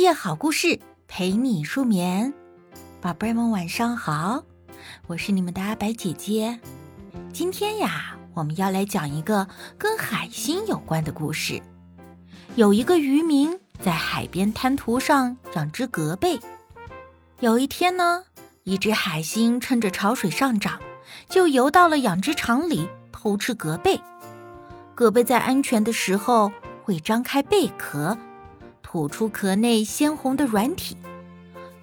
夜好故事陪你入眠，宝贝们晚上好，我是你们的阿白姐姐。今天呀，我们要来讲一个跟海星有关的故事。有一个渔民在海边滩涂上养只蛤贝。有一天呢，一只海星趁着潮水上涨，就游到了养殖场里偷吃蛤贝。蛤贝在安全的时候会张开贝壳。吐出壳内鲜红的软体，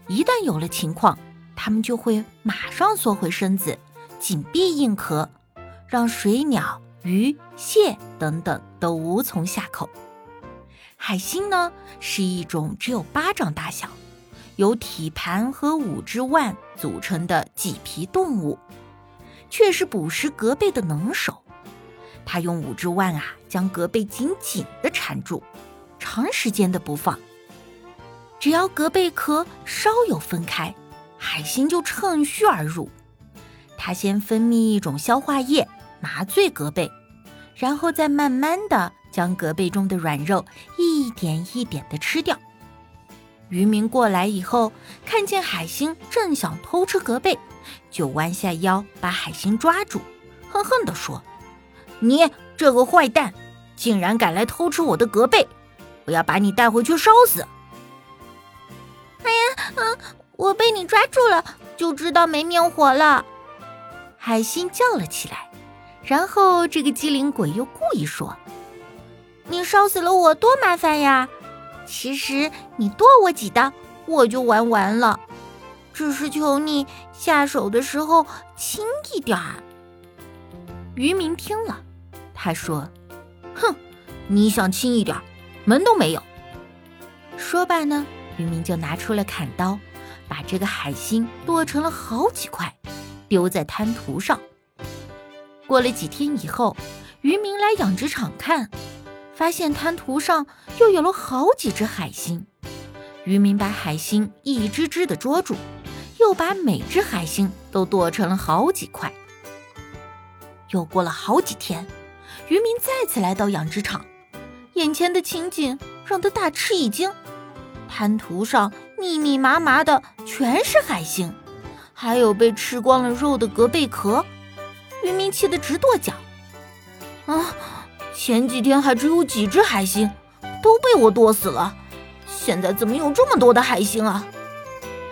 一旦有了情况，它们就会马上缩回身子，紧闭硬壳，让水鸟、鱼、蟹等等都无从下口。海星呢，是一种只有巴掌大小、由体盘和五只腕组成的棘皮动物，却是捕食蛤贝的能手。它用五只腕啊，将蛤贝紧紧地缠住。长时间的不放，只要隔贝壳稍有分开，海星就趁虚而入。它先分泌一种消化液，麻醉隔贝，然后再慢慢的将隔贝中的软肉一点一点的吃掉。渔民过来以后，看见海星正想偷吃隔贝，就弯下腰把海星抓住，恨恨地说：“你这个坏蛋，竟然敢来偷吃我的隔贝！”我要把你带回去烧死！哎呀，嗯，我被你抓住了，就知道没命活了。海星叫了起来，然后这个机灵鬼又故意说：“你烧死了我多麻烦呀！其实你剁我几刀，我就玩完了。只是求你下手的时候轻一点儿。”渔民听了，他说：“哼，你想轻一点？”门都没有。说罢呢，渔民就拿出了砍刀，把这个海星剁成了好几块，丢在滩涂上。过了几天以后，渔民来养殖场看，发现滩涂上又有了好几只海星。渔民把海星一只只的捉住，又把每只海星都剁成了好几块。又过了好几天，渔民再次来到养殖场。眼前的情景让他大吃一惊，滩涂上密密麻麻的全是海星，还有被吃光了肉的蛤贝壳。渔民气得直跺脚。啊，前几天还只有几只海星，都被我剁死了，现在怎么有这么多的海星啊？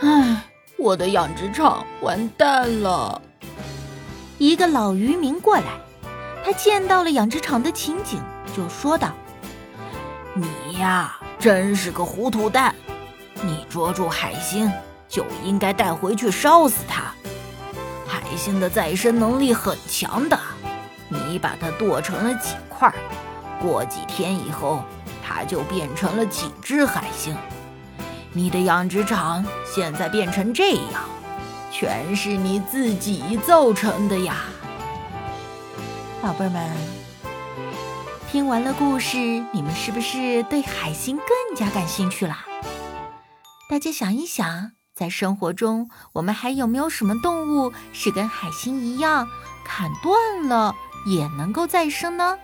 唉，我的养殖场完蛋了。一个老渔民过来，他见到了养殖场的情景，就说道。你呀，真是个糊涂蛋！你捉住海星就应该带回去烧死它。海星的再生能力很强的，你把它剁成了几块，过几天以后，它就变成了几只海星。你的养殖场现在变成这样，全是你自己造成的呀，宝贝们。听完了故事，你们是不是对海星更加感兴趣了？大家想一想，在生活中，我们还有没有什么动物是跟海星一样，砍断了也能够再生呢？